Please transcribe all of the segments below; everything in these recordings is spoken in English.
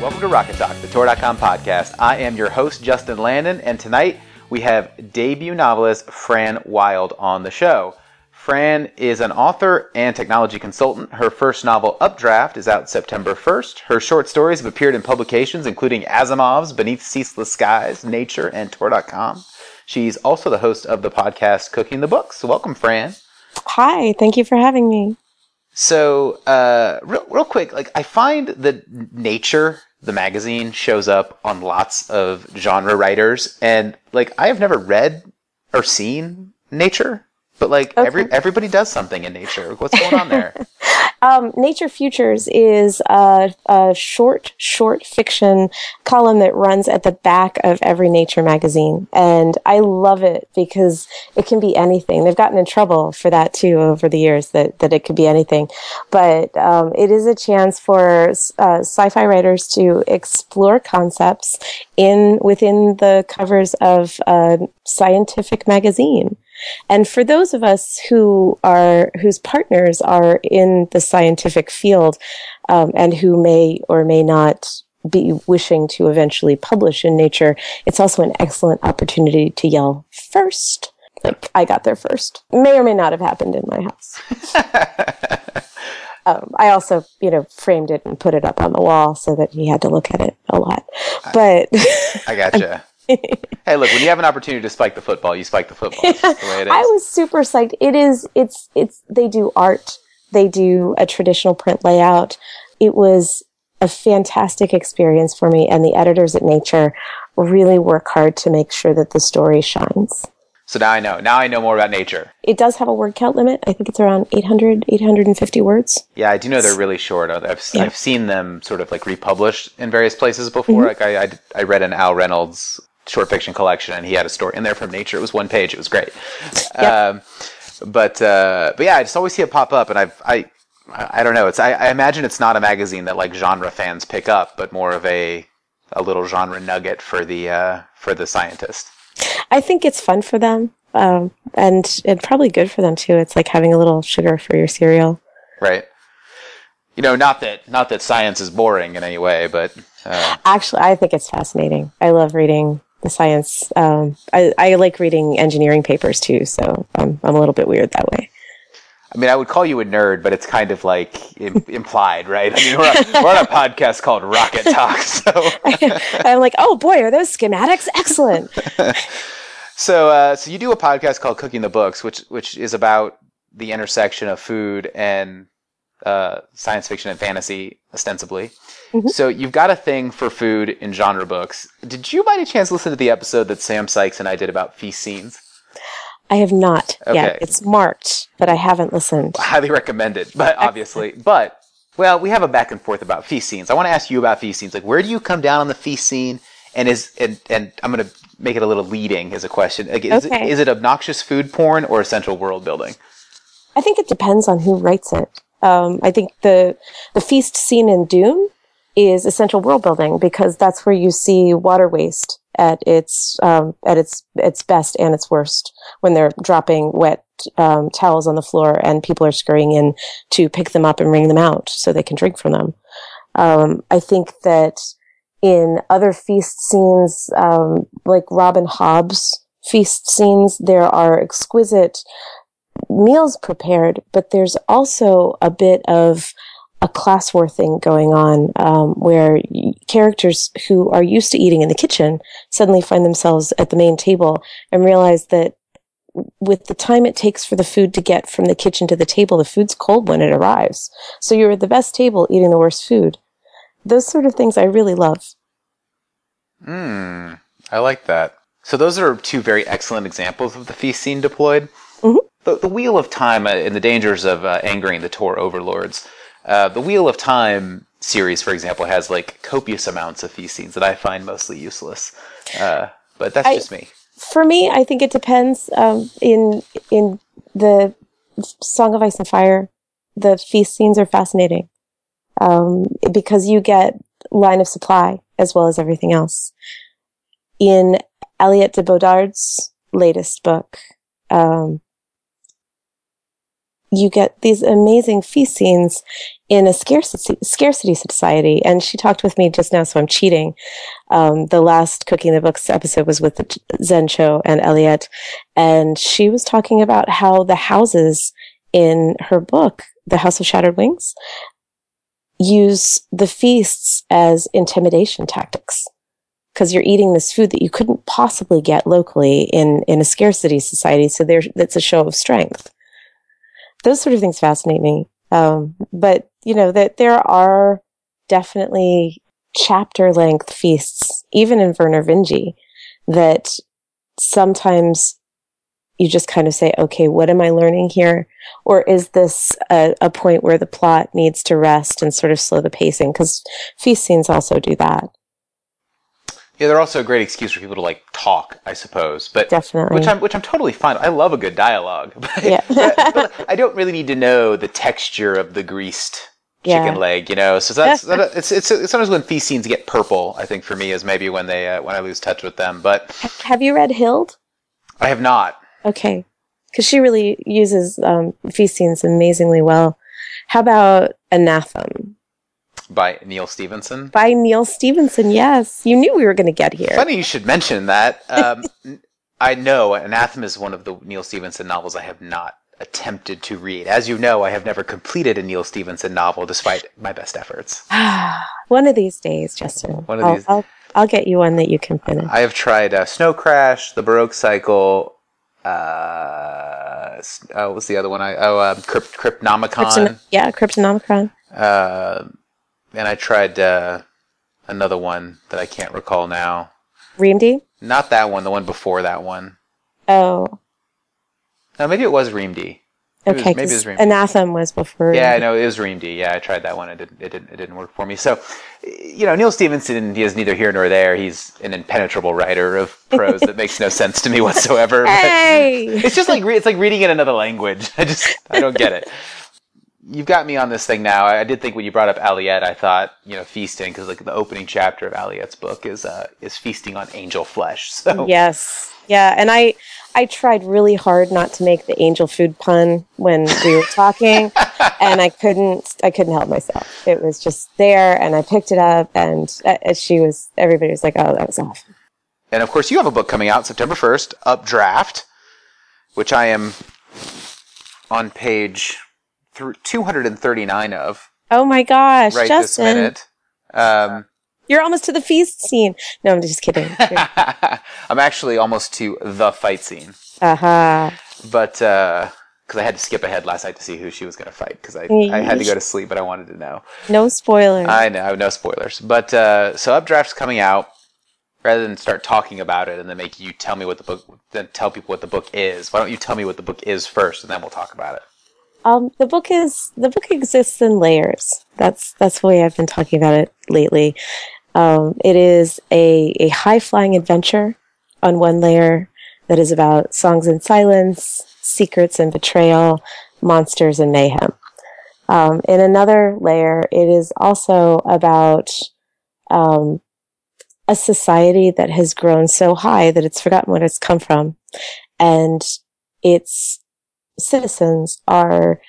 Welcome to Rocket Talk, the Tor.com podcast. I am your host, Justin Landon, and tonight we have debut novelist Fran Wilde on the show. Fran is an author and technology consultant. Her first novel, Updraft, is out September 1st. Her short stories have appeared in publications including Asimov's Beneath Ceaseless Skies, Nature, and Tor.com. She's also the host of the podcast Cooking the Books. So welcome, Fran. Hi, thank you for having me. So, uh, real, real quick, like I find that Nature, the magazine, shows up on lots of genre writers, and like I have never read or seen Nature, but like okay. every everybody does something in Nature. What's going on there? Um, Nature Futures is a, a, short, short fiction column that runs at the back of every Nature magazine. And I love it because it can be anything. They've gotten in trouble for that too over the years that, that it could be anything. But um, it is a chance for uh, sci-fi writers to explore concepts in within the covers of a scientific magazine. And for those of us who are, whose partners are in the scientific field, um, and who may or may not be wishing to eventually publish in Nature, it's also an excellent opportunity to yell first. Like, I got there first. May or may not have happened in my house. um, I also, you know, framed it and put it up on the wall so that he had to look at it a lot. But I gotcha. hey, look, when you have an opportunity to spike the football, you spike the football. The way it is. I was super psyched. It is, it's, it's, they do art. They do a traditional print layout. It was a fantastic experience for me, and the editors at Nature really work hard to make sure that the story shines. So now I know. Now I know more about nature. It does have a word count limit. I think it's around 800, 850 words. Yeah, I do know they're really short. I've, yeah. I've seen them sort of like republished in various places before. Mm-hmm. Like I, I, I, read an Al Reynolds short fiction collection, and he had a story in there from nature. It was one page. It was great. Yep. Um, but uh, but yeah, I just always see it pop up, and I've I I don't know. It's I, I, imagine it's not a magazine that like genre fans pick up, but more of a a little genre nugget for the uh, for the scientist. I think it's fun for them, um, and and probably good for them too. It's like having a little sugar for your cereal. Right. You know, not that not that science is boring in any way, but uh, actually, I think it's fascinating. I love reading the science. Um, I, I like reading engineering papers too, so I'm I'm a little bit weird that way. I mean, I would call you a nerd, but it's kind of like Im- implied, right? I mean, we're, a, we're on a podcast called Rocket Talk, so I'm like, oh boy, are those schematics excellent? so, uh, so you do a podcast called Cooking the Books, which which is about the intersection of food and uh, science fiction and fantasy, ostensibly. Mm-hmm. So you've got a thing for food in genre books. Did you by any chance listen to the episode that Sam Sykes and I did about feast scenes? I have not okay. yet. It's marked, but I haven't listened. I highly recommend it, but obviously, but well, we have a back and forth about feast scenes. I want to ask you about feast scenes. Like, where do you come down on the feast scene? And is and and I'm going to make it a little leading as a question. Like, is, okay. it, is it obnoxious food porn or essential world building? I think it depends on who writes it. Um, I think the the feast scene in Dune is essential world building because that's where you see water waste at its um, at its its best and its worst when they're dropping wet um, towels on the floor and people are scurrying in to pick them up and wring them out so they can drink from them. Um, I think that in other feast scenes, um, like Robin Hobb's feast scenes, there are exquisite meals prepared, but there's also a bit of a class war thing going on um, where characters who are used to eating in the kitchen suddenly find themselves at the main table and realize that with the time it takes for the food to get from the kitchen to the table, the food's cold when it arrives. So you're at the best table eating the worst food. Those sort of things I really love. Hmm, I like that. So those are two very excellent examples of the feast scene deployed. Mm-hmm. The, the Wheel of Time uh, and the dangers of uh, angering the Tor overlords uh, the Wheel of Time series, for example, has like copious amounts of feast scenes that I find mostly useless. Uh, but that's I, just me. For me, I think it depends. Um, in in the Song of Ice and Fire, the feast scenes are fascinating um, because you get line of supply as well as everything else. In Aliette de Bodard's latest book, um, you get these amazing feast scenes in a scarcity scarcity society. And she talked with me just now, so I'm cheating. Um, the last Cooking the Books episode was with the Zen Cho and Aliette, and she was talking about how the houses in her book, The House of Shattered Wings, use the feasts as intimidation tactics because you're eating this food that you couldn't possibly get locally in in a scarcity society. So there, that's a show of strength. Those sort of things fascinate me. Um, but you know that there are definitely chapter length feasts, even in Vernor Vinge, that sometimes you just kind of say, okay, what am I learning here? Or is this a, a point where the plot needs to rest and sort of slow the pacing? Because feast scenes also do that. Yeah, they're also a great excuse for people to like talk, I suppose. But definitely, which I'm which I'm totally fine. I love a good dialogue, but, yeah. but, but I don't really need to know the texture of the greased chicken yeah. leg, you know. So that's that, it's, it's it's sometimes when these scenes get purple. I think for me is maybe when they uh, when I lose touch with them. But have you read Hild? I have not. Okay, because she really uses um, feast scenes amazingly well. How about Anathem? By Neal Stephenson. By Neal Stephenson, yes. You knew we were going to get here. Funny you should mention that. Um, I know Anathem is one of the Neal Stephenson novels I have not attempted to read. As you know, I have never completed a Neal Stephenson novel despite my best efforts. one of these days, Justin. One of I'll, these. I'll, I'll get you one that you can finish. I have tried uh, Snow Crash, The Baroque Cycle. Uh, oh, what was the other one? I oh, uh, Crypt, Cryptonomicon. Krypton- yeah, Cryptonomicon. Uh, and I tried uh, another one that I can't recall now. Reamde? Not that one. The one before that one. Oh. No, maybe it was Reamde. Okay, maybe it was Anathem was before. Yeah, I know it was Reamde. Yeah, I tried that one. It didn't. It didn't. It didn't work for me. So, you know, Neal Stephenson, He is neither here nor there. He's an impenetrable writer of prose that makes no sense to me whatsoever. hey! It's just like it's like reading in another language. I just I don't get it you've got me on this thing now. I, did think when you brought up Aliette, I thought you know feasting because like the opening chapter of Aliette's book is uh, is feasting on angel flesh. So yes, yeah, and I I tried really hard not to make the angel food pun when we were talking, and I couldn't I couldn't help myself. It was just there, and I picked it up, and uh, she was everybody was like, oh, that was awesome. And of course, you have a book coming out September first, Updraft, which I am on page 239 of. Oh my gosh, right Justin. this minute. Um, You're almost to the feast scene. No, I'm just kidding. I'm actually almost to the fight scene. Uh-huh. But, because uh, I had to skip ahead last night to see who she was going to fight, because I, I had to go to sleep, but I wanted to know. No spoilers. I know, no spoilers. But, uh, so Updraft's coming out. Rather than start talking about it and then make you tell me what the book, then tell people what the book is, why don't you tell me what the book is first, and then we'll talk about it. Um, the book is the book exists in layers. That's that's the way I've been talking about it lately. Um, it is a a high flying adventure on one layer that is about songs and silence, secrets and betrayal, monsters and mayhem. Um, in another layer, it is also about um, a society that has grown so high that it's forgotten where it's come from, and it's citizens are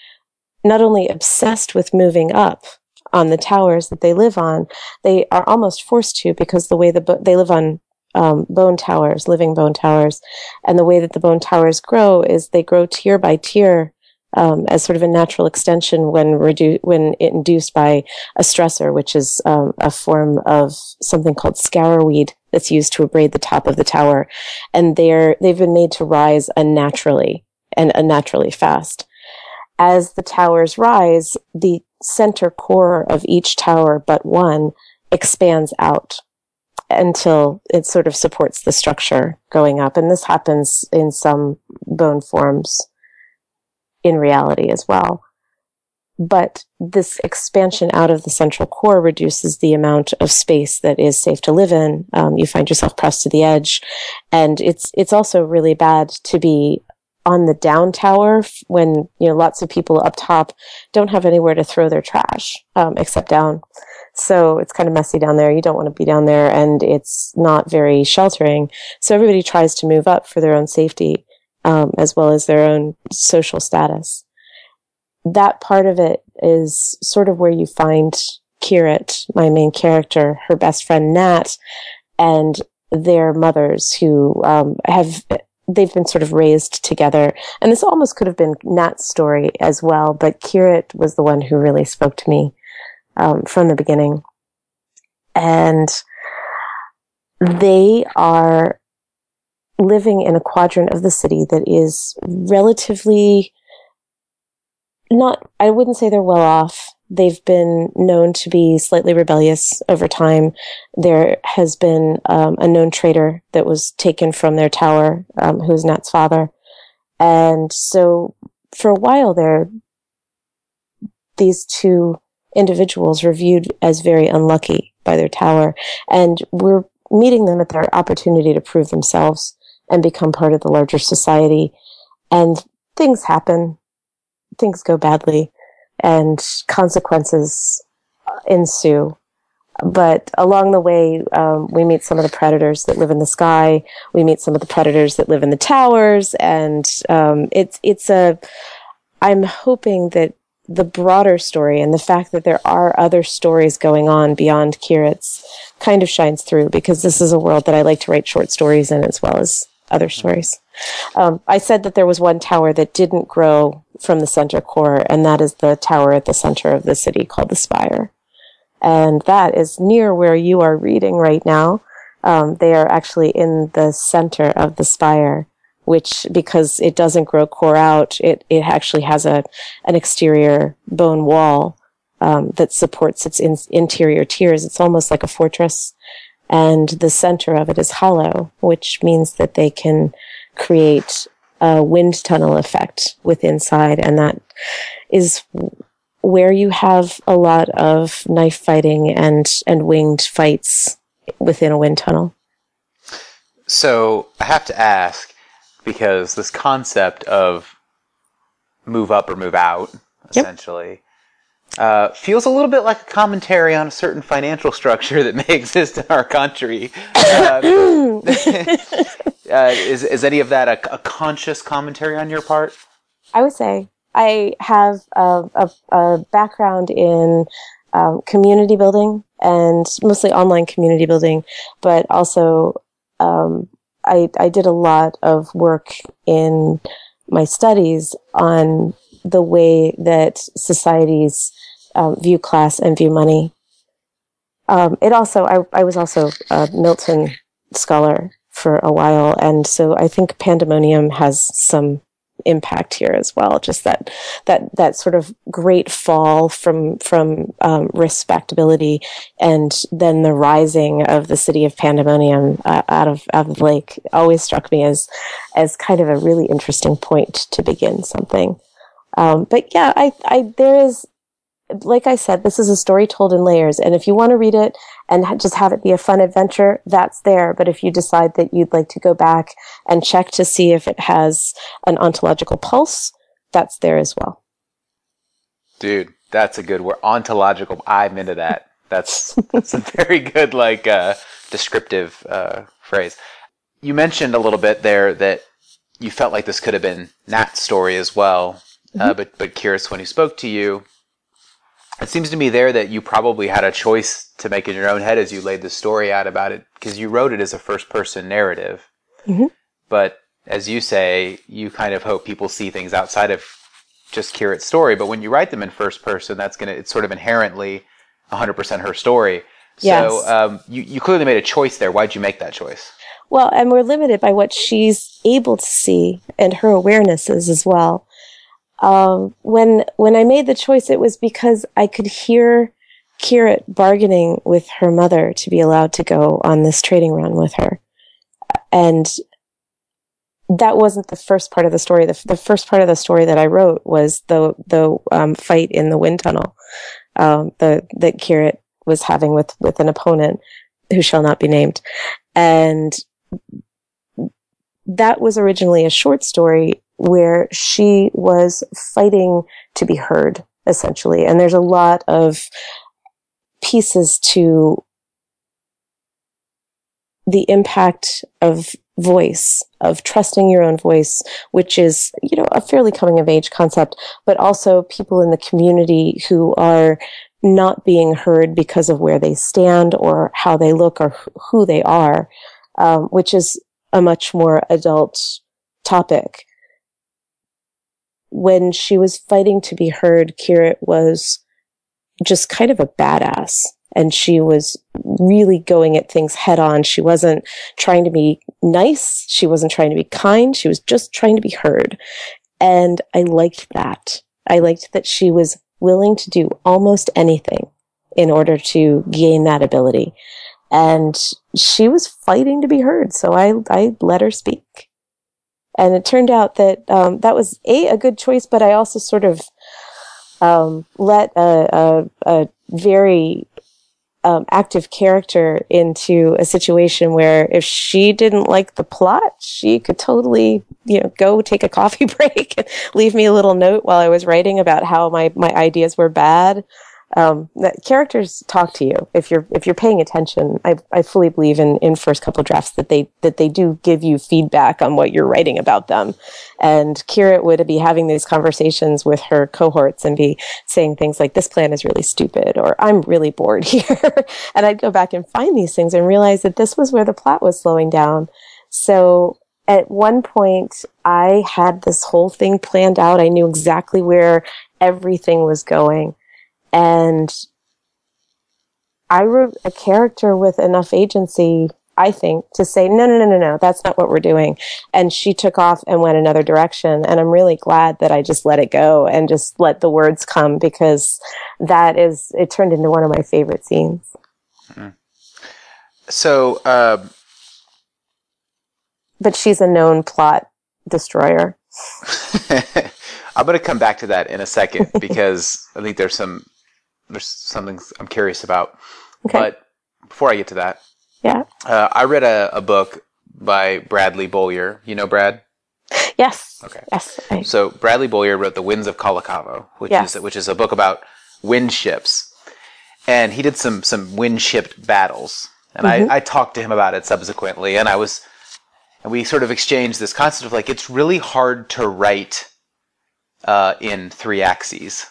not only obsessed with moving up on the towers that they live on, they are almost forced to because the way the bo- they live on um, bone towers, living bone towers, and the way that the bone towers grow is they grow tier by tier um, as sort of a natural extension when redu- when induced by a stressor, which is um, a form of something called scourweed that's used to abrade the top of the tower, and they're they've been made to rise unnaturally and unnaturally fast. As the towers rise, the center core of each tower but one expands out until it sort of supports the structure going up. And this happens in some bone forms in reality as well. But this expansion out of the central core reduces the amount of space that is safe to live in. Um, you find yourself pressed to the edge. And it's, it's also really bad to be on the down tower when you know lots of people up top don't have anywhere to throw their trash um, except down. So it's kind of messy down there. You don't want to be down there and it's not very sheltering. So everybody tries to move up for their own safety um, as well as their own social status. That part of it is sort of where you find Kirit, my main character, her best friend Nat, and their mothers who um, have they've been sort of raised together. And this almost could have been Nat's story as well, but Kirit was the one who really spoke to me um, from the beginning. And they are living in a quadrant of the city that is relatively not, I wouldn't say they're well off. They've been known to be slightly rebellious over time. There has been um, a known traitor that was taken from their tower, um, who is Nat's father. And so for a while there, these two individuals were viewed as very unlucky by their tower. And we're meeting them at their opportunity to prove themselves and become part of the larger society. And things happen. Things go badly and consequences ensue. But along the way, um, we meet some of the predators that live in the sky. We meet some of the predators that live in the towers, and um, it's it's a. I'm hoping that the broader story and the fact that there are other stories going on beyond Kirit's kind of shines through because this is a world that I like to write short stories in as well as other stories. Um, I said that there was one tower that didn't grow from the center core, and that is the tower at the center of the city called the Spire. And that is near where you are reading right now. Um, they are actually in the center of the spire, which because it doesn't grow core out, it, it actually has a an exterior bone wall um, that supports its in- interior tiers. It's almost like a fortress, and the center of it is hollow, which means that they can create a wind tunnel effect with inside, and that is where you have a lot of knife fighting and and winged fights within a wind tunnel. So I have to ask because this concept of move up or move out, essentially. Uh, feels a little bit like a commentary on a certain financial structure that may exist in our country. Uh, uh, is, is any of that a, a conscious commentary on your part? I would say I have a, a, a background in um, community building and mostly online community building, but also um, I, I did a lot of work in my studies on the way that societies um, view class and view money. Um, it also, I, I was also a Milton scholar for a while, and so I think Pandemonium has some impact here as well. Just that that that sort of great fall from from um, respectability, and then the rising of the city of Pandemonium uh, out of out of the lake always struck me as as kind of a really interesting point to begin something. Um, but yeah, I, I there is like I said, this is a story told in layers. And if you want to read it and ha- just have it be a fun adventure, that's there. But if you decide that you'd like to go back and check to see if it has an ontological pulse, that's there as well. Dude, that's a good word. Ontological. I'm into that. That's that's a very good like uh, descriptive uh, phrase. You mentioned a little bit there that you felt like this could have been Nat's story as well. Uh, mm-hmm. But but curious when he spoke to you, it seems to me there that you probably had a choice to make in your own head as you laid the story out about it because you wrote it as a first person narrative. Mm-hmm. But as you say, you kind of hope people see things outside of just Kirit's story. But when you write them in first person, that's going to, it's sort of inherently 100% her story. Yes. So um, you, you clearly made a choice there. Why'd you make that choice? Well, and we're limited by what she's able to see and her awarenesses as well. Um, when when I made the choice, it was because I could hear Kirit bargaining with her mother to be allowed to go on this trading run with her, and that wasn't the first part of the story. The, the first part of the story that I wrote was the the um, fight in the wind tunnel, um, the that Kirit was having with with an opponent who shall not be named, and that was originally a short story where she was fighting to be heard, essentially. And there's a lot of pieces to the impact of voice of trusting your own voice, which is, you know, a fairly coming of age concept, but also people in the community who are not being heard because of where they stand or how they look or who they are, um, which is a much more adult topic. When she was fighting to be heard, Kirit was just kind of a badass and she was really going at things head on. She wasn't trying to be nice. She wasn't trying to be kind. She was just trying to be heard. And I liked that. I liked that she was willing to do almost anything in order to gain that ability. And she was fighting to be heard. So I, I let her speak. And it turned out that um, that was a a good choice, but I also sort of um, let a, a, a very um, active character into a situation where if she didn't like the plot, she could totally, you know, go take a coffee break and leave me a little note while I was writing about how my, my ideas were bad um, characters talk to you if you're if you're paying attention. I, I fully believe in in first couple drafts that they that they do give you feedback on what you're writing about them. And Kira would be having these conversations with her cohorts and be saying things like, "This plan is really stupid," or "I'm really bored here," and I'd go back and find these things and realize that this was where the plot was slowing down. So at one point, I had this whole thing planned out. I knew exactly where everything was going. And I wrote a character with enough agency, I think, to say, no, no, no, no, no, that's not what we're doing. And she took off and went another direction. And I'm really glad that I just let it go and just let the words come because that is, it turned into one of my favorite scenes. Mm-hmm. So, uh... but she's a known plot destroyer. I'm going to come back to that in a second because I think there's some there's something I'm curious about. Okay. But before I get to that, yeah, uh, I read a, a book by Bradley Beaulieu. You know Brad? Yes. Okay. Yes. I... So Bradley Beaulieu wrote The Winds of Khalakovo, which yes. is which is a book about wind ships, and he did some some wind ship battles, and mm-hmm. I, I talked to him about it subsequently, and I was, and we sort of exchanged this concept of like it's really hard to write uh, in three axes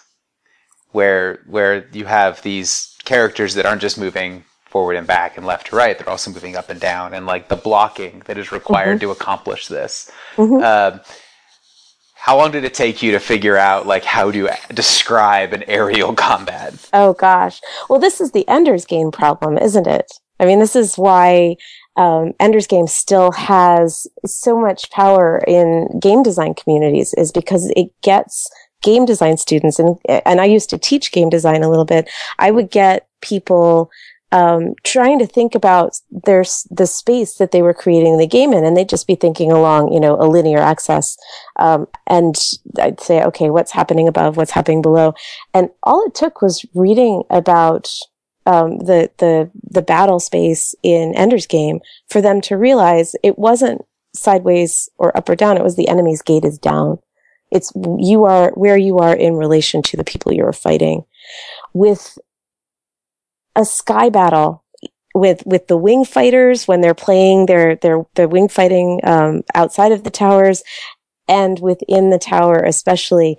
where where you have these characters that aren't just moving forward and back and left to right; they're also moving up and down, and like the blocking that is required mm-hmm. to accomplish this. Mm-hmm. Uh, how long did it take you to figure out like how to describe an aerial combat? Oh gosh. Well, this is the Ender's Game problem, isn't it? I mean, this is why um, Ender's Game still has so much power in game design communities, is because it gets game design students and and I used to teach game design a little bit. I would get people um, trying to think about their the space that they were creating the game in, and they'd just be thinking along, you know, a linear axis. Um, and I'd say, okay, what's happening above? What's happening below? And all it took was reading about um, the the the battle space in Ender's Game for them to realize it wasn't sideways or up or down. It was the enemy's gate is down. It's you are where you are in relation to the people you are fighting. With a sky battle, with with the wing fighters when they're playing their their their wing fighting um, outside of the towers and within the tower especially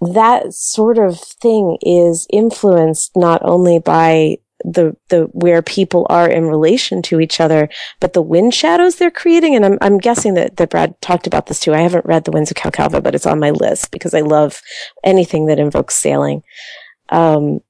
that sort of thing is influenced not only by the the where people are in relation to each other, but the wind shadows they're creating. And I'm I'm guessing that that Brad talked about this too. I haven't read the Winds of Khalakovo, but it's on my list because I love anything that invokes sailing. Um,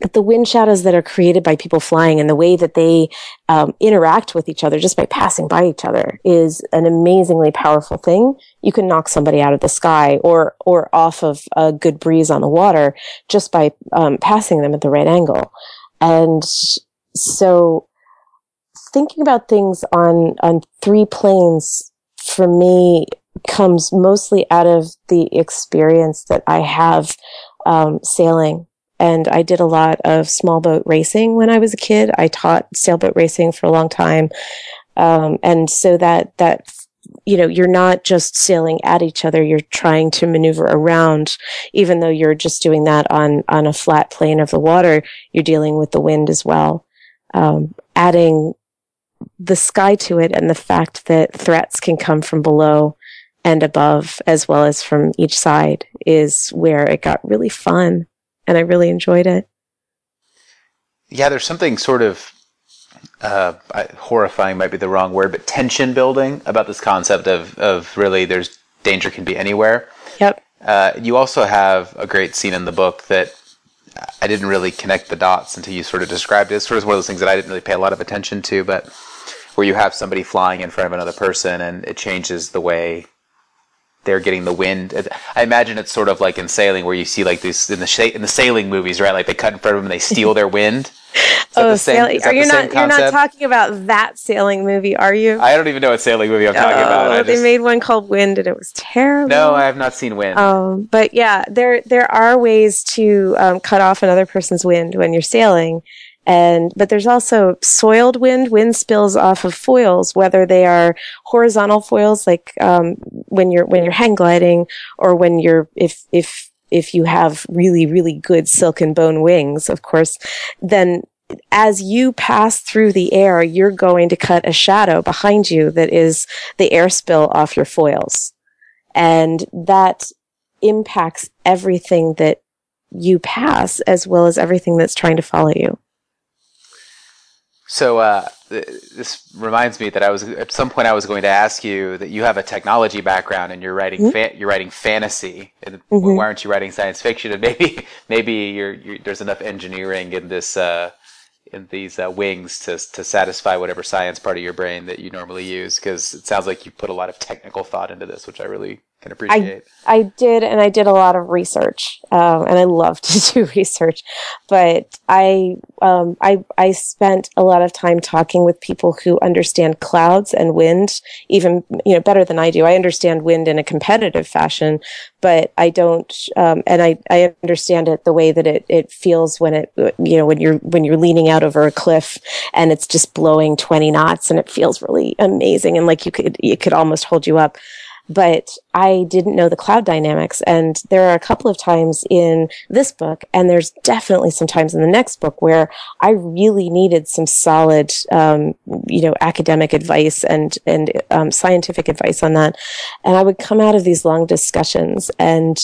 but the wind shadows that are created by people flying and the way that they um, interact with each other just by passing by each other is an amazingly powerful thing. You can knock somebody out of the sky or or off of a good breeze on the water just by um, passing them at the right angle. And so thinking about things on, on three planes for me comes mostly out of the experience that I have um, sailing. And I did a lot of small boat racing when I was a kid. I taught sailboat racing for a long time. Um, and so that, that you know, you're not just sailing at each other. You're trying to maneuver around, even though you're just doing that on, on a flat plane of the water. You're dealing with the wind as well. Um, adding the sky to it and the fact that threats can come from below and above as well as from each side is where it got really fun and I really enjoyed it. Yeah, there's something sort of uh, horrifying might be the wrong word, but tension building about this concept of, of really there's danger can be anywhere. Yep. Uh, you also have a great scene in the book that I didn't really connect the dots until you sort of described it. It's sort of one of those things that I didn't really pay a lot of attention to, but where you have somebody flying in front of another person and it changes the way they're getting the wind. I imagine it's sort of like in sailing where you see like these in the sh- in the sailing movies, right? Like they cut in front of them and they steal their wind. oh, sailing. Are you not? You're not talking about that sailing movie, are you? I don't even know what sailing movie I'm talking oh, about. I they just... made one called Wind, and it was terrible. No, I have not seen Wind. Um, but yeah, there there are ways to um, cut off another person's wind when you're sailing, and but there's also soiled wind. Wind spills off of foils, whether they are horizontal foils, like um, when you're when you're hang gliding, or when you're if if if you have really really good silk and bone wings, of course, then as you pass through the air, you're going to cut a shadow behind you that is the air spill off your foils. And that impacts everything that you pass as well as everything that's trying to follow you. So uh, this reminds me that I was at some point I was going to ask you that you have a technology background and you're writing mm-hmm. fa- you're writing fantasy. And mm-hmm. Why aren't you writing science fiction? And maybe maybe you're, you're, there's enough engineering in this uh, in these uh, wings to to satisfy whatever science part of your brain that you normally use. Because it sounds like you put a lot of technical thought into this, which I really can appreciate. I, I did, and I did a lot of research, um, and I love to do research. But I, um, I, I spent a lot of time talking with people who understand clouds and wind, even you know better than I do. I understand wind in a competitive fashion, but I don't, um, and I, I understand it the way that it, it feels when it, you know, when you're when you're leaning out over a cliff and it's just blowing twenty knots, and it feels really amazing, and like you could it could almost hold you up but I didn't know the cloud dynamics. And there are a couple of times in this book, and there's definitely some times in the next book where I really needed some solid, um, you know, academic advice and and um, scientific advice on that. And I would come out of these long discussions and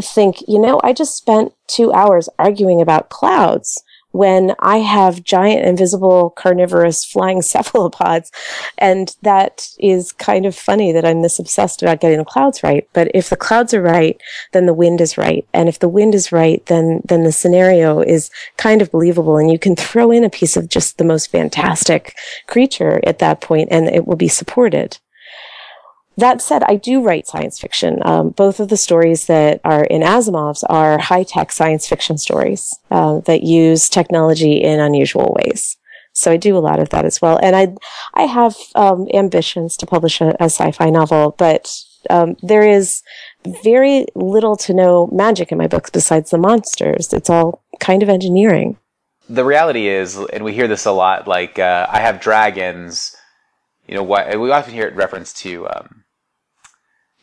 think, you know, I just spent two hours arguing about clouds when I have giant invisible carnivorous flying cephalopods. And that is kind of funny that I'm this obsessed about getting the clouds right. But if the clouds are right, then the wind is right. And if the wind is right, then, then the scenario is kind of believable. And you can throw in a piece of just the most fantastic creature at that point and it will be supported. That said, I do write science fiction. Um, both of the stories that are in Asimov's are high tech science fiction stories uh, that use technology in unusual ways. So I do a lot of that as well. And I, I have um, ambitions to publish a, a sci-fi novel, but um, there is very little to no magic in my books besides the monsters. It's all kind of engineering. The reality is, and we hear this a lot, like uh, I have dragons. You know what? We often hear it reference to um,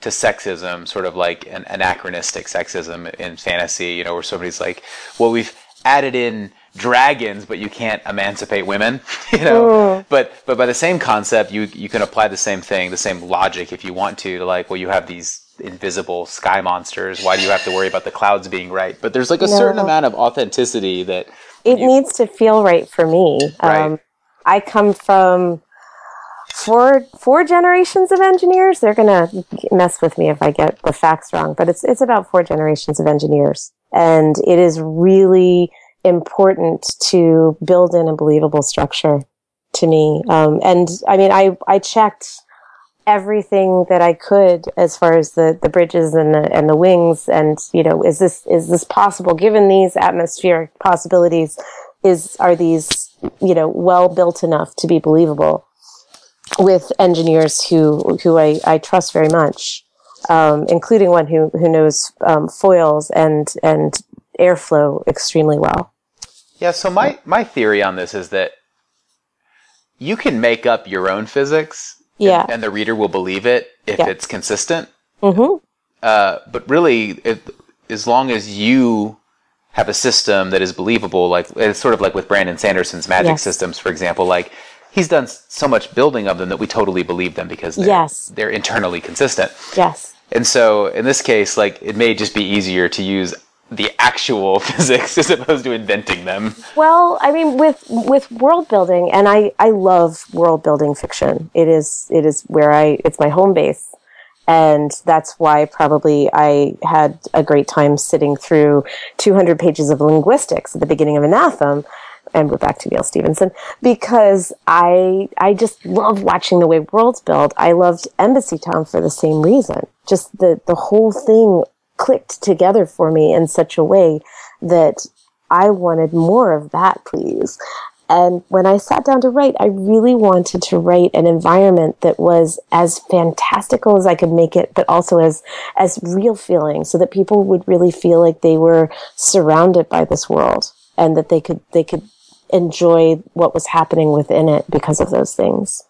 to sexism, sort of like an anachronistic sexism in fantasy, you know, where somebody's like, well, we've added in dragons, but you can't emancipate women, you know. Mm. But but by the same concept, you you can apply the same thing, the same logic, if you want to, to like, well, you have these invisible sky monsters. Why do you have to worry about the clouds being right? But there's like a no. certain amount of authenticity that it you, needs to feel right for me. Right. Um, I come from four four generations of engineers. They're gonna mess with me if I get the facts wrong, but it's it's about four generations of engineers, and it is really important to build in a believable structure to me. Um, and I mean, I I checked everything that I could as far as the, the bridges and the and the wings and you know is this is this possible given these atmospheric possibilities is are these you know well built enough to be believable with engineers who who I, I trust very much, um, including one who who knows um, foils and and airflow extremely well. Yeah. So my my theory on this is that you can make up your own physics. Yeah. And, and the reader will believe it if yeah. it's consistent. Mm-hmm. Uh, but really, it, as long as you have a system that is believable, like it's sort of like with Brandon Sanderson's magic yes. systems, for example, like he's done so much building of them that we totally believe them because they're, yes. they're internally consistent. Yes. And so in this case, like it may just be easier to use the actual physics as opposed to inventing them. Well, I mean, with with world building, and I I love world building fiction. It is it is where I it's my home base, and that's why probably I had a great time sitting through 200 pages of linguistics at the beginning of Anathem. And we're back to Neal Stephenson because I I just love watching the way worlds build. I loved Embassytown for the same reason. Just the the whole thing clicked together for me in such a way that I wanted more of that, please. And when I sat down to write, I really wanted to write an environment that was as fantastical as I could make it, but also as, as real feeling so that people would really feel like they were surrounded by this world and that they could, they could enjoy what was happening within it because of those things.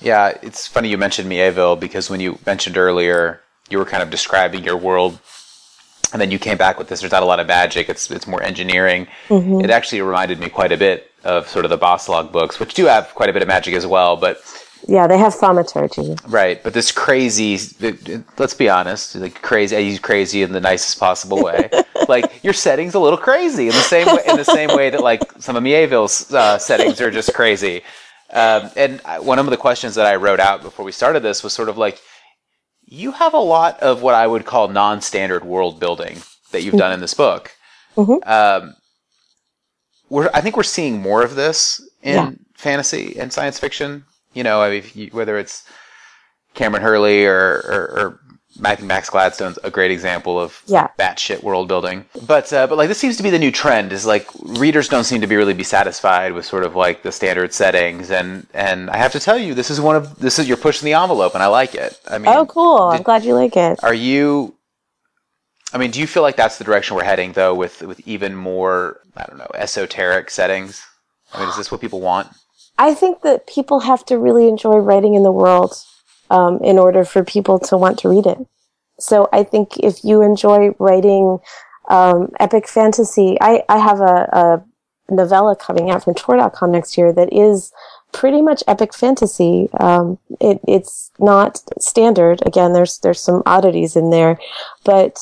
Yeah, it's funny you mentioned Mieville because when you mentioned earlier you were kind of describing your world and then you came back with this. There's not a lot of magic. It's it's more engineering. Mm-hmm. it actually reminded me quite a bit of sort of the Bas-Lag books which do have quite a bit of magic as well but yeah they have thaumaturgy. Right but this crazy let's be honest like crazy use crazy in the nicest possible way like your settings a little crazy in the same way in the same way that like some of mieville's uh, settings are just crazy um, and one of the questions that i wrote out before we started this was sort of like you have a lot of what I would call non-standard world building that you've done in this book. Mm-hmm. Um, we're, I think we're seeing more of this in yeah. fantasy and science fiction. You know, I mean, you, whether it's Kameron Hurley or, or, or Max Gladstone's a great example of yeah. batshit world building. But uh, but like this seems to be the new trend is like readers don't seem to be really be satisfied with sort of like the standard settings and and I have to tell you this is one of this is you're pushing the envelope and I like it. I mean Oh cool. Did, I'm glad you like it. Are you I mean, do you feel like that's the direction we're heading though with with even more I don't know, esoteric settings? I mean, is this what people want? I think that people have to really enjoy writing in the world um, in order for people to want to read it. So I think if you enjoy writing um, epic fantasy, I, I have a, a novella coming out from Tor.com next year that is pretty much epic fantasy. Um, it, it's not standard. Again, there's there's some oddities in there, but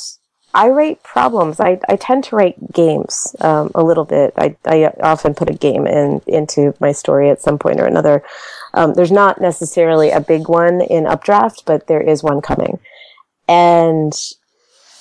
I write problems. I, I tend to write games um, a little bit. I, I often put a game in into my story at some point or another. Um, there's not necessarily a big one in Updraft, but there is one coming. And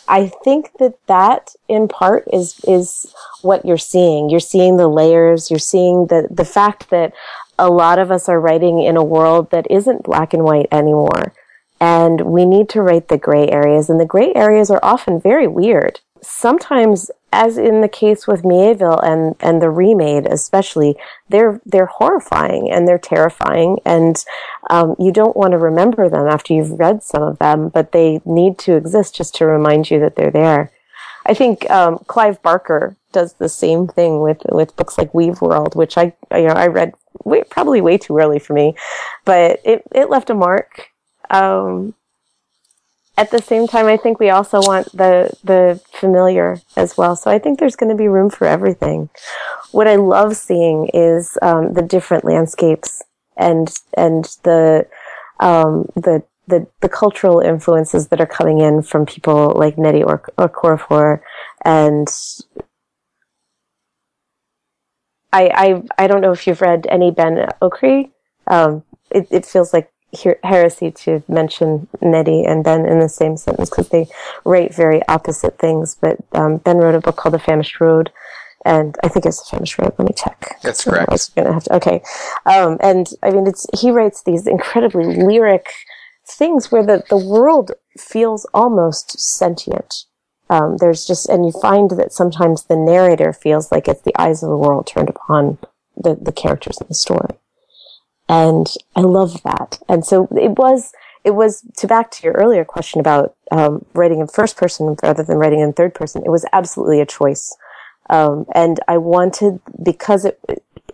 I think that that in part is, is what you're seeing. You're seeing the layers. You're seeing the, the fact that a lot of us are writing in a world that isn't black and white anymore. And we need to write the gray areas and the gray areas are often very weird. Sometimes as in the case with Mieville and, and the remade especially, they're, they're horrifying and they're terrifying and, um, you don't want to remember them after you've read some of them, but they need to exist just to remind you that they're there. I think, um, Clive Barker does the same thing with, with books like Weave World, which I, you know, I read way, probably way too early for me, but it, it left a mark. Um, at the same time, I think we also want the the familiar as well. So I think there's going to be room for everything. What I love seeing is um, the different landscapes and and the um, the the the cultural influences that are coming in from people like Nnedi or Okorafor and I, I I don't know if you've read any Ben Okri. Um, it, it feels like heresy to mention Nnedi and Ben in the same sentence because they write very opposite things. But um, Ben wrote a book called The Famished Road, and I think it's The Famished Road. Let me check. That's correct. I was gonna have to. Okay, um, and I mean, it's he writes these incredibly lyric things where the the world feels almost sentient. Um, there's just, and you find that sometimes the narrator feels like it's the eyes of the world turned upon the, the characters in the story. And I love that. And so it was, it was to back to your earlier question about um, writing in first person rather than writing in third person. It was absolutely a choice, um, and I wanted because it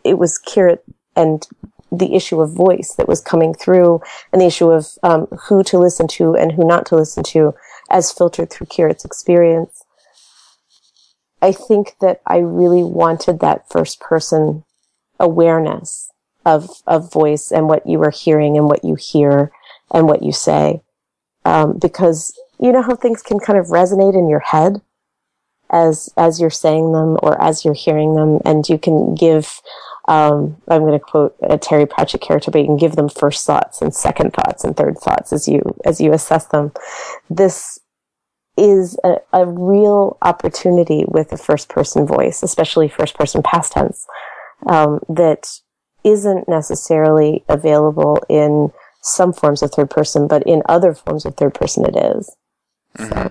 it was Kirit and the issue of voice that was coming through, and the issue of um, who to listen to and who not to listen to, as filtered through Kirit's experience. I think that I really wanted that first person awareness of of voice and what you are hearing and what you hear and what you say, um, because you know how things can kind of resonate in your head as as you're saying them or as you're hearing them, and you can give. Um, I'm going to quote a Terry Pratchett character, but you can give them first thoughts and second thoughts and third thoughts as you as you assess them. This is a, a real opportunity with a first person voice, especially first person past tense, um, that isn't necessarily available in some forms of third person, but in other forms of third person it is. Mm-hmm.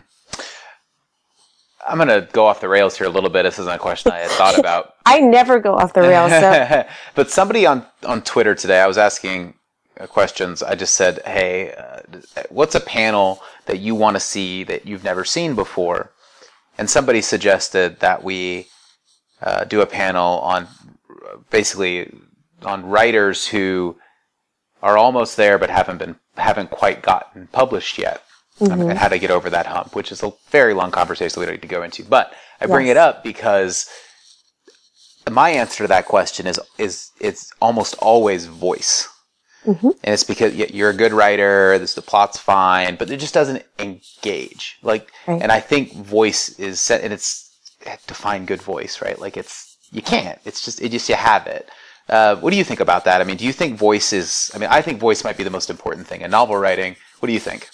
I'm going to go off the rails here a little bit. This isn't a question I had thought about. I never go off the rails. So. but somebody on, on Twitter today, I was asking uh, questions. I just said, hey, uh, what's a panel that you want to see that you've never seen before? And somebody suggested that we uh, do a panel on basically on writers who are almost there but haven't been haven't quite gotten published yet mm-hmm. and how to get over that hump, which is a very long conversation we don't need to go into. But I bring yes. it up because my answer to that question is is it's almost always voice. Mm-hmm. And it's because you're a good writer, this the plot's fine, but it just doesn't engage. Like, right. and I think voice is set, and it's define good voice, right? Like, it's you can't. It's just it just you have it. Uh, what do you think about that? I mean, do you think voice is? I mean, I think voice might be the most important thing in novel writing. What do you think?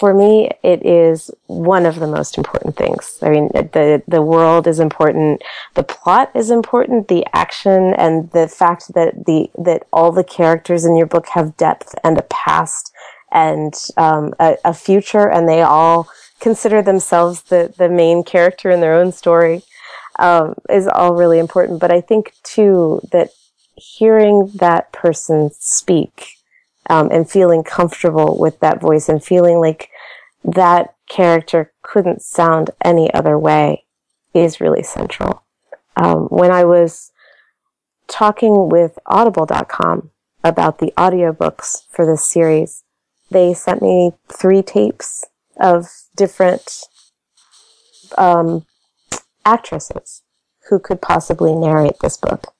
for me, it is one of the most important things. I mean, the the world is important, the plot is important, the action, and the fact that the that all the characters in your book have depth and a past and um, a, a, future, and they all consider themselves the the main character in their own story, um, is all really important. But I think too that hearing that person speak um, and feeling comfortable with that voice and feeling like that character couldn't sound any other way is really central. Um, when I was talking with audible.com about the audiobooks for this series, they sent me three tapes of different um, actresses who could possibly narrate this book.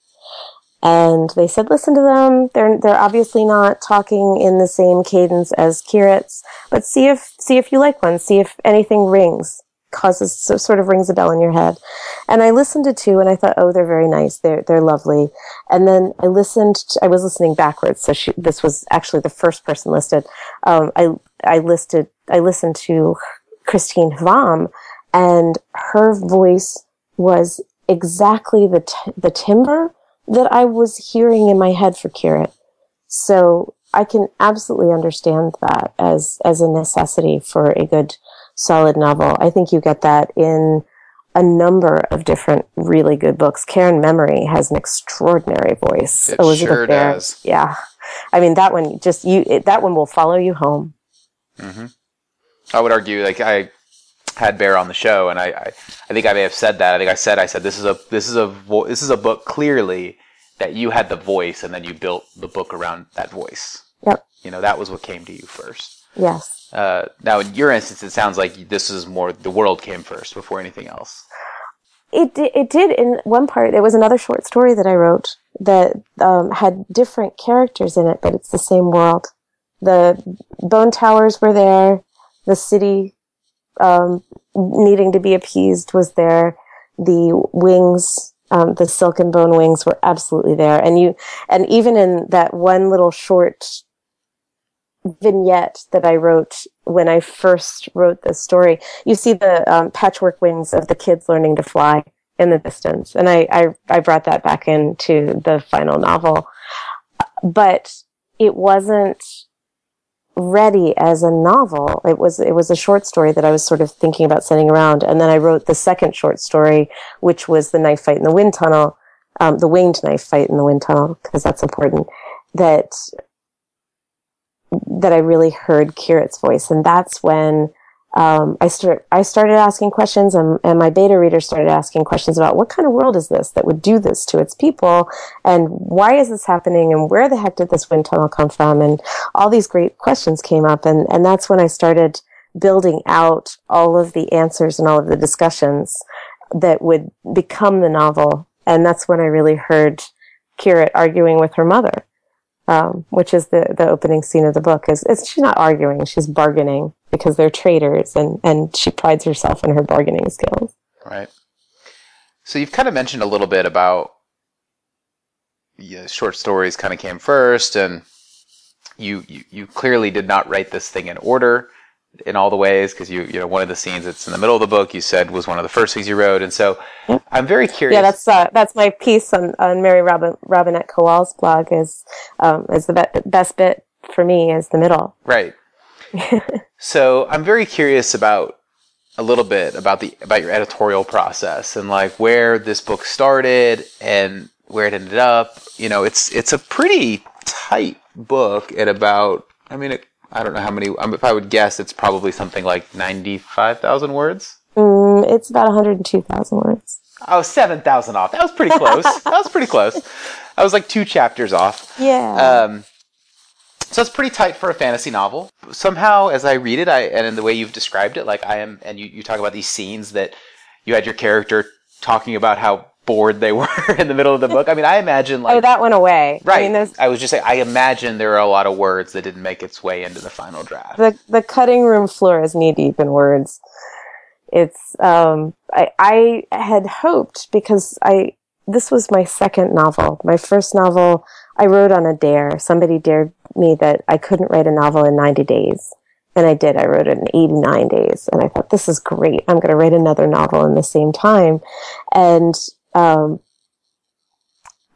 And they said listen to them. They're they're obviously not talking in the same cadence as Kirit's but see if see if you like one. See if anything rings causes so, sort of rings a bell in your head. And I listened to two and I thought oh they're very nice. They're they're lovely. And then I listened to, I was listening backwards. So she this was actually the first person listed. Um, I I listed I listened to Christine Hvam and her voice was exactly the t- the timbre that I was hearing in my head for Kirit. So I can absolutely understand that as, as a necessity for a good, solid novel. I think you get that in a number of different really good books. Karen Memory has an extraordinary voice. It Elizabeth sure Bear, does. Yeah. I mean, that one just, you, it, that one will follow you home. Mm-hmm. I would argue, like, I, had Bear on the show, and I, I, I, think I may have said that. I think I said I said this is a this is a vo- this is a book clearly that you had the voice, and then you built the book around that voice. Yep. You know that was what came to you first. Yes. Uh, now, in your instance, it sounds like this is more the world came first before anything else. It it did in one part. There was another short story that I wrote that um, had different characters in it, but it's the same world. The bone towers were there. The city um, needing to be appeased was there. The wings, um, the silk and bone wings were absolutely there. And you, and even in that one little short vignette that I wrote when I first wrote this story, you see the um, patchwork wings of the kids learning to fly in the distance. And I, I, I brought that back into the final novel. But it wasn't ready as a novel. It was it was a short story that I was sort of thinking about sending around, and then I wrote the second short story, which was the knife fight in the wind tunnel, um, the winged knife fight in the wind tunnel, because that's important. That that I really heard Kirit's voice, and that's when um, I start I started asking questions, and, and my beta readers started asking questions about what kind of world is this that would do this to its people, and why is this happening, and where the heck did this wind tunnel come from, and all these great questions came up, and and that's when I started building out all of the answers and all of the discussions that would become the novel, and that's when I really heard Kirit arguing with her mother, um, which is the, the opening scene of the book. Is, is she's not arguing, she's bargaining because they're traders and, and she prides herself in her bargaining skills. Right. So you've kind of mentioned a little bit about yeah, short stories kind of came first and you, you, you clearly did not write this thing in order in all the ways because you you know one of the scenes that's in the middle of the book you said was one of the first things you wrote and so I'm very curious. Yeah, that's uh, that's my piece on, on Mary Robin, Robinette Kowal's blog is um, is the be- best bit for me is the middle. Right. so I'm very curious about a little bit about the about your editorial process and like where this book started and where it ended up. You know, it's it's a pretty tight book at about. I mean, it, I don't know how many. If I would guess, it's probably something like ninety five thousand words. Mm, it's about 102,000 words. Oh, 7,000 off. That was pretty close. that was pretty close. I was like two chapters off. Yeah. Um, so it's pretty tight for a fantasy novel. Somehow, as I read it, I and in the way you've described it, like I am, and you, you talk about these scenes that you had your character talking about how bored they were in the middle of the book. I mean, I imagine like oh, that went away. right. I mean, I was just saying, I imagine there are a lot of words that didn't make its way into the final draft. the the cutting room floor is knee deep in words. It's um, I I had hoped because I this was my second novel. My first novel I wrote on a dare. Somebody dared me that I couldn't write a novel in 90 days. And I did. I wrote it in 89 days. And I thought, this is great. I'm going to write another novel in the same time. And um,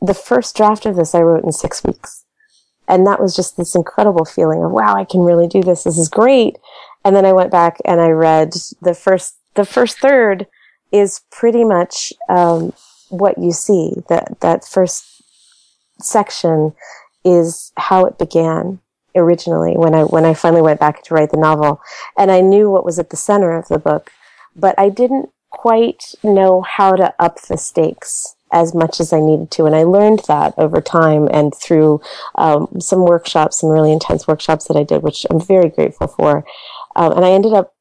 the first draft of this I wrote in six weeks. And that was just this incredible feeling of, wow, I can really do this. This is great. And then I went back and I read the first, the first third is pretty much, um, what you see. That, that first section is how it began originally when I, when I finally went back to write the novel. And I knew what was at the center of the book, but I didn't quite know how to up the stakes as much as I needed to. And I learned that over time and through um, some workshops, some really intense workshops that I did, which I'm very grateful for. Um, and I ended up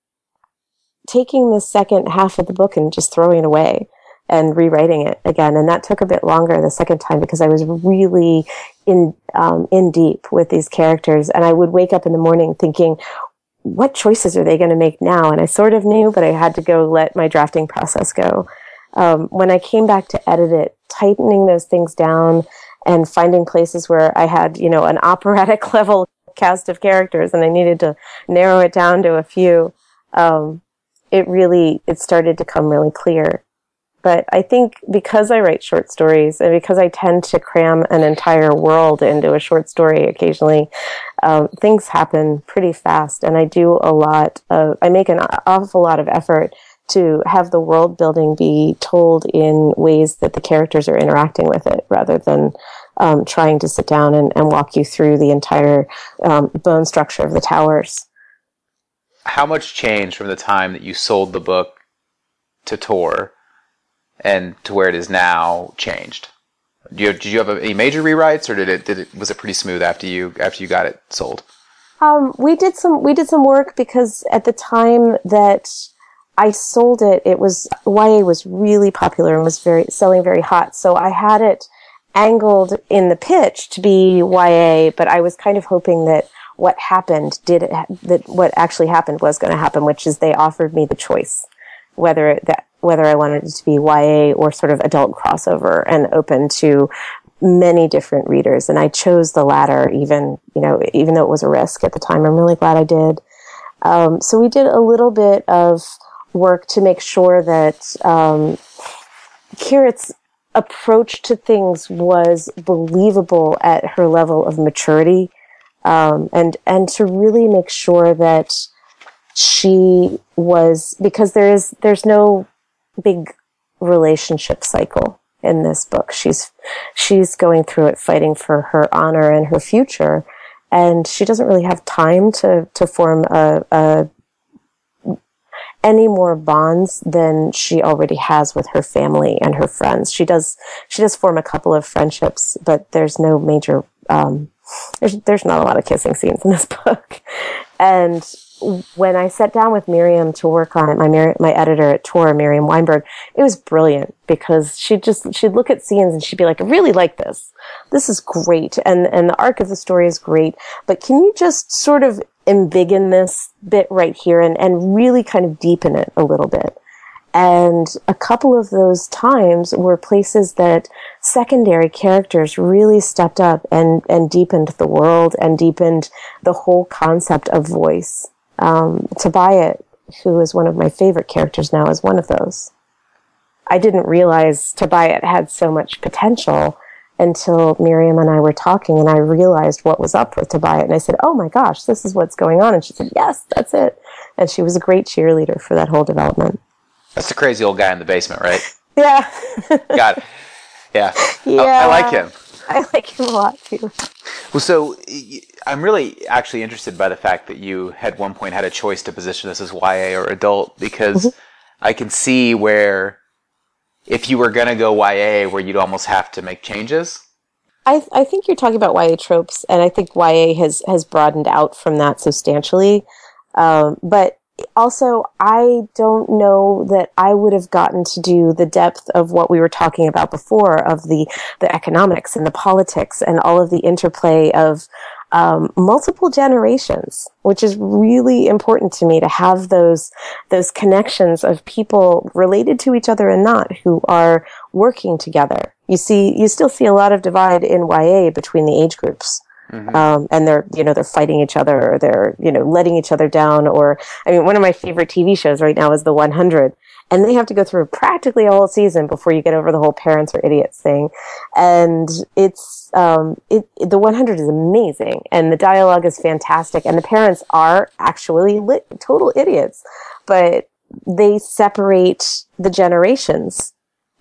taking the second half of the book and just throwing it away and rewriting it again. And that took a bit longer the second time because I was really in um, in deep with these characters. And I would wake up in the morning thinking, what choices are they going to make now? And I sort of knew, but I had to go let my drafting process go. Um, when I came back to edit it, tightening those things down and finding places where I had, you know, an operatic level cast of characters and I needed to narrow it down to a few, um, it really, it started to come really clear. But I think because I write short stories and because I tend to cram an entire world into a short story occasionally, um, things happen pretty fast. And I do a lot of, I make an awful lot of effort to have the world building be told in ways that the characters are interacting with it rather than um, trying to sit down and, and, walk you through the entire um, bone structure of the towers. How much changed from the time that you sold the book to Tor and to where it is now changed? Did you, did you have any major rewrites, or did it, did it was it pretty smooth after you after you got it sold? Um, we did some we did some work because at the time that I sold it, it was YA was really popular and was very selling very hot. So I had it angled in the pitch to be YA, but I was kind of hoping that what happened did it, that what actually happened was going to happen, which is they offered me the choice whether that whether I wanted it to be YA or sort of adult crossover and open to many different readers. And I chose the latter, even, you know, even though it was a risk at the time. I'm really glad I did. Um, so we did a little bit of work to make sure that, um, Kirit's approach to things was believable at her level of maturity. Um, and, and to really make sure that she was, because there is, there's no big relationship cycle in this book. She's she's going through it fighting for her honor and her future and she doesn't really have time to to form a, a any more bonds than she already has with her family and her friends. She does she does form a couple of friendships, but there's no major um, there's there's not a lot of kissing scenes in this book. And when I sat down with Miriam to work on it, my Mir- my editor at Tor, Miriam Weinberg, it was brilliant because she'd just she'd look at scenes and she'd be like, "I really like this. This is great, and and the arc of the story is great. But can you just sort of embiggen this bit right here and and really kind of deepen it a little bit?" And a couple of those times were places that secondary characters really stepped up and, and deepened the world and deepened the whole concept of voice. Um, Tobias, who is one of my favorite characters now, is one of those. I didn't realize Tobias had so much potential until Miriam and I were talking and I realized what was up with Tobias. And I said, Oh my gosh, this is what's going on. And she said, Yes, that's it. And she was a great cheerleader for that whole development. That's the crazy old guy in the basement, right? Yeah. Got it. Yeah. Yeah. I, I like him. I like him a lot too. Well, so I'm really actually interested by the fact that you at one point had a choice to position this as YA or adult because I can see where if you were going to go YA, where you'd almost have to make changes. I, I think you're talking about YA tropes, and I think YA has, has broadened out from that substantially. Um, but also, I don't know that I would have gotten to do the depth of what we were talking about before of the, the economics and the politics and all of the interplay of um, multiple generations, which is really important to me to have those those connections of people related to each other and not who are working together. You see, you still see a lot of divide in YA between the age groups. Mm-hmm. Um, and they're, you know, they're fighting each other or they're, you know, letting each other down. Or, I mean, one of my favorite TV shows right now is The 100 and they have to go through practically a whole season before you get over the whole parents are idiots thing. And it's, um, it, it- the 100 is amazing and the dialogue is fantastic and the parents are actually lit, total idiots, but they separate the generations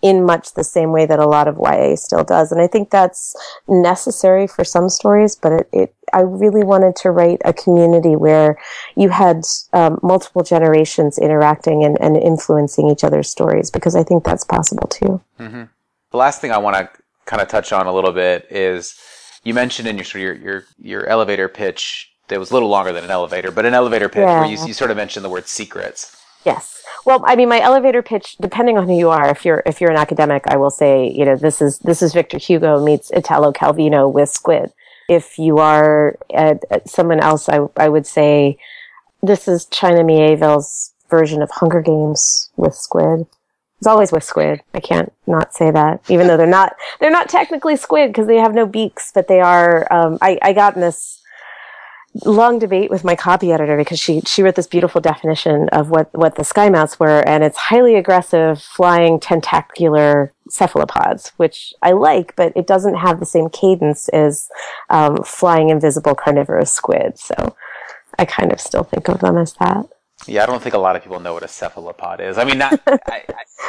in much the same way that a lot of YA still does. And I think that's necessary for some stories, but it, it I really wanted to write a community where you had um, multiple generations interacting and, and influencing each other's stories because I think that's possible too. The last thing I want to kind of touch on a little bit is you mentioned in your sort of your, your your elevator pitch that was a little longer than an elevator, but an elevator pitch where you, you sort of mentioned the word secrets. Yes. Well, I mean, my elevator pitch, depending on who you are, if you're if you're an academic, I will say, you know, this is this is Victor Hugo meets Italo Calvino with Squid. If you are uh, uh, someone else, I I would say this is China Mieville's version of Hunger Games with Squid. It's always with squid. I can't not say that, even though they're not they're not technically squid because they have no beaks, but they are. Um, I I got in this long debate with my copy editor because she she wrote this beautiful definition of what what the sky mounts were, and it's highly aggressive flying tentacular cephalopods, which I like, but it doesn't have the same cadence as um, flying invisible carnivorous squid. So I kind of still think of them as that. Yeah, I don't think a lot of people know what a cephalopod is. I mean, not, I, I,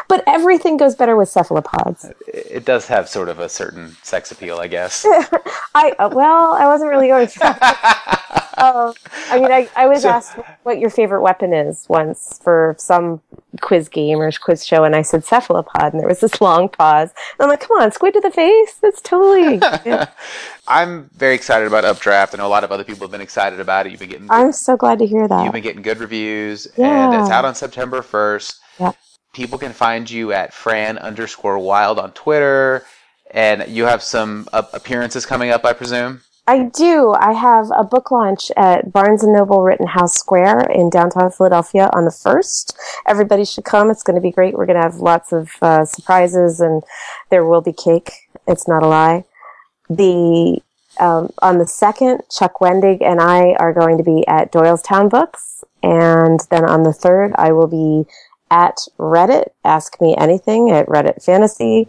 But everything goes better with cephalopods. it does have sort of a certain sex appeal, I guess. I uh, well, I wasn't really going to. Uh, I mean, I, I was So- asked what your favorite weapon is once for some quiz game or quiz show, and I said cephalopod, and there was this long pause. And I'm like, come on, squid to the face? That's totally. yeah. I'm very excited about Updraft. I know a lot of other people have been excited about it. You've been getting I'm so glad to hear that. you've been getting good reviews, and it's out on September 1st. Yeah. People can find you at Fran underscore Wilde on Twitter, and you have some uh, appearances coming up, I presume. I do. I have a book launch at Barnes and Noble Rittenhouse Square in downtown Philadelphia on the first. Everybody should come. It's going to be great. We're going to have lots of uh, surprises, and there will be cake. It's not a lie. The um, on the second, Chuck Wendig and I are going to be at Doylestown Books, and then on the third, I will be at Reddit. Ask me anything at Reddit Fantasy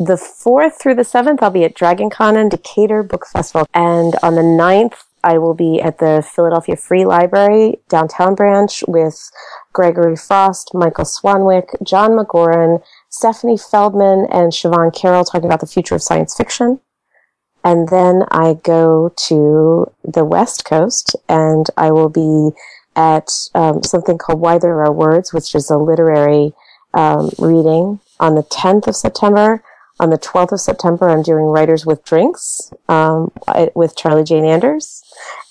the 4th through the 7th, I'll be at Dragon Con and Decatur Book Festival. And on the 9th, I will be at the Philadelphia Free Library downtown branch with Gregory Frost, Michael Swanwick, Jon McGoran, Stephanie Feldman, and Siobhan Carroll talking about the future of science fiction. And then I go to the West Coast and I will be at um, something called Why There Are Words, which is a literary um, reading on the 10th of September. On the 12th of September, I'm doing Writers with Drinks um, with Charlie Jane Anders.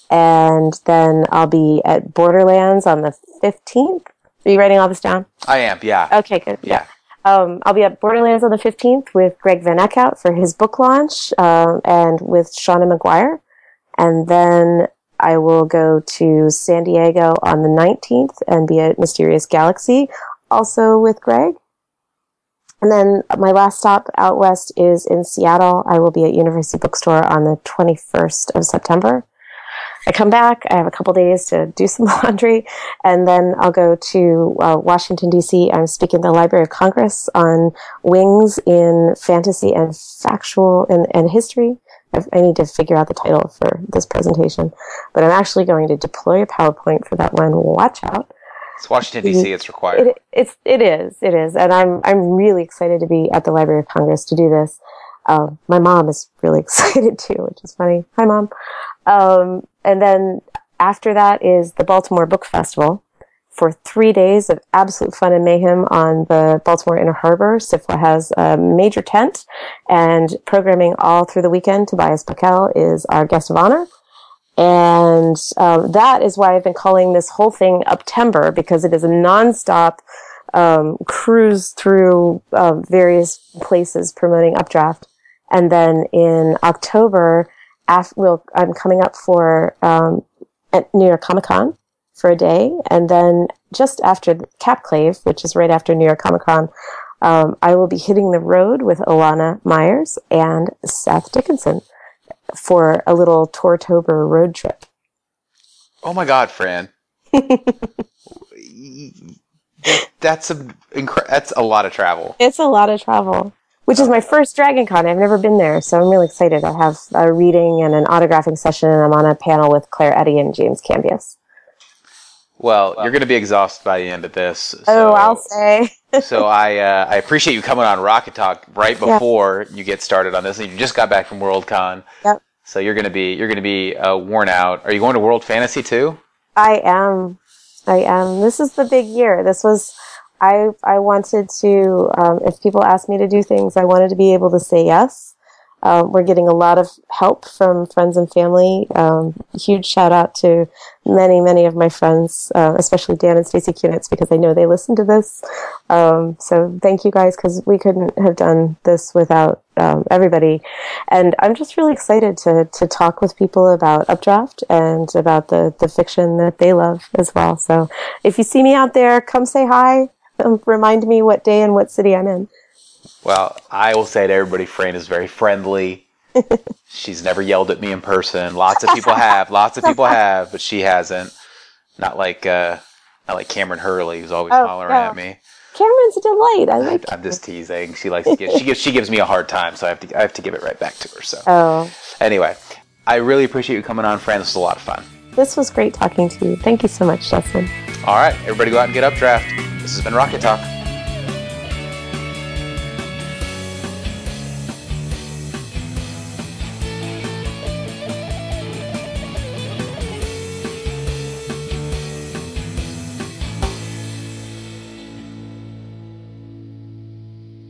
and then I'll be at Borderlands on the 15th. Are you writing all this down? I am, yeah. Okay, good. Yeah. Um, I'll be at Borderlands on the 15th with Greg Van Eekhout for his book launch um, and with Seanan McGuire. And then I will go to San Diego on the 19th and be at Mysterious Galaxy, also with Greg. And then my last stop out west is in Seattle. I will be at University Bookstore on the 21st of September. I come back, I have a couple days to do some laundry, and then I'll go to uh, Washington, D.C. I'm speaking at the Library of Congress on wings in fantasy and factual and, and history. I need to figure out the title for this presentation, but I'm actually going to deploy a PowerPoint for that one. Watch out. It's Washington D.C. It's required. It, it's it is it is, and I'm I'm really excited to be at the Library of Congress to do this. Um, my mom is really excited too, which is funny. Hi, mom. Um, and then after that is the Baltimore Book Festival for three days of absolute fun and mayhem on the Baltimore Inner Harbor. SFWA has a major tent and programming all through the weekend. Tobias Buckell is our guest of honor. And um, that is why I've been calling this whole thing Uptember because it is a nonstop um, cruise through uh, various places promoting Updraft. And then in October, we'll, I'm coming up for um, at New York Comic Con for a day, and then just after Capclave, which is right after New York Comic Con, um, I will be hitting the road with Ilana Myers and Seth Dickinson for a little Tourtober road trip. Oh my God, Fran! that's a incre- that's a lot of travel. It's a lot of travel which is my first Dragon Con. I've never been there, so I'm really excited. I have a reading and an autographing session, and I'm on a panel with Claire Eddy and James Cambias. Well, you're going to be exhausted by the end of this. Oh, so, oh, I'll say. So I uh, I appreciate you coming on Rocket Talk right before yeah. you get started on this, and you just got back from Worldcon. Yep. So you're going to be you're to be uh, worn out. Are you going to World Fantasy too? I am. I am. This is the big year. This was I I wanted to, um, if people asked me to do things, I wanted to be able to say yes. Um, we're getting a lot of help from friends and family. Um, huge shout out to many, many of my friends, uh, especially Dan and Stacy Kunitz, because I know they listen to this. Um, so thank you guys, because we couldn't have done this without um, everybody. And I'm just really excited to to talk with people about Updraft and about the the fiction that they love as well. So if you see me out there, come say hi. Um, remind me what day and what city I'm in. Well, I will say to everybody, Fran is very friendly. She's never yelled at me in person. Lots of people have. Lots of people have, but she hasn't. Not like uh, not like Kameron Hurley, who's always oh, hollering at me. Kameron's a delight. I like. I, am just teasing. She likes to give, she gives she gives me a hard time, so I have to I have to give it right back to her. So. Oh. Anyway, I really appreciate you coming on, Fran. This was a lot of fun. This was great talking to you. Thank you so much, Justin. All right, everybody, go out and get Updraft. This has been Rocket Talk.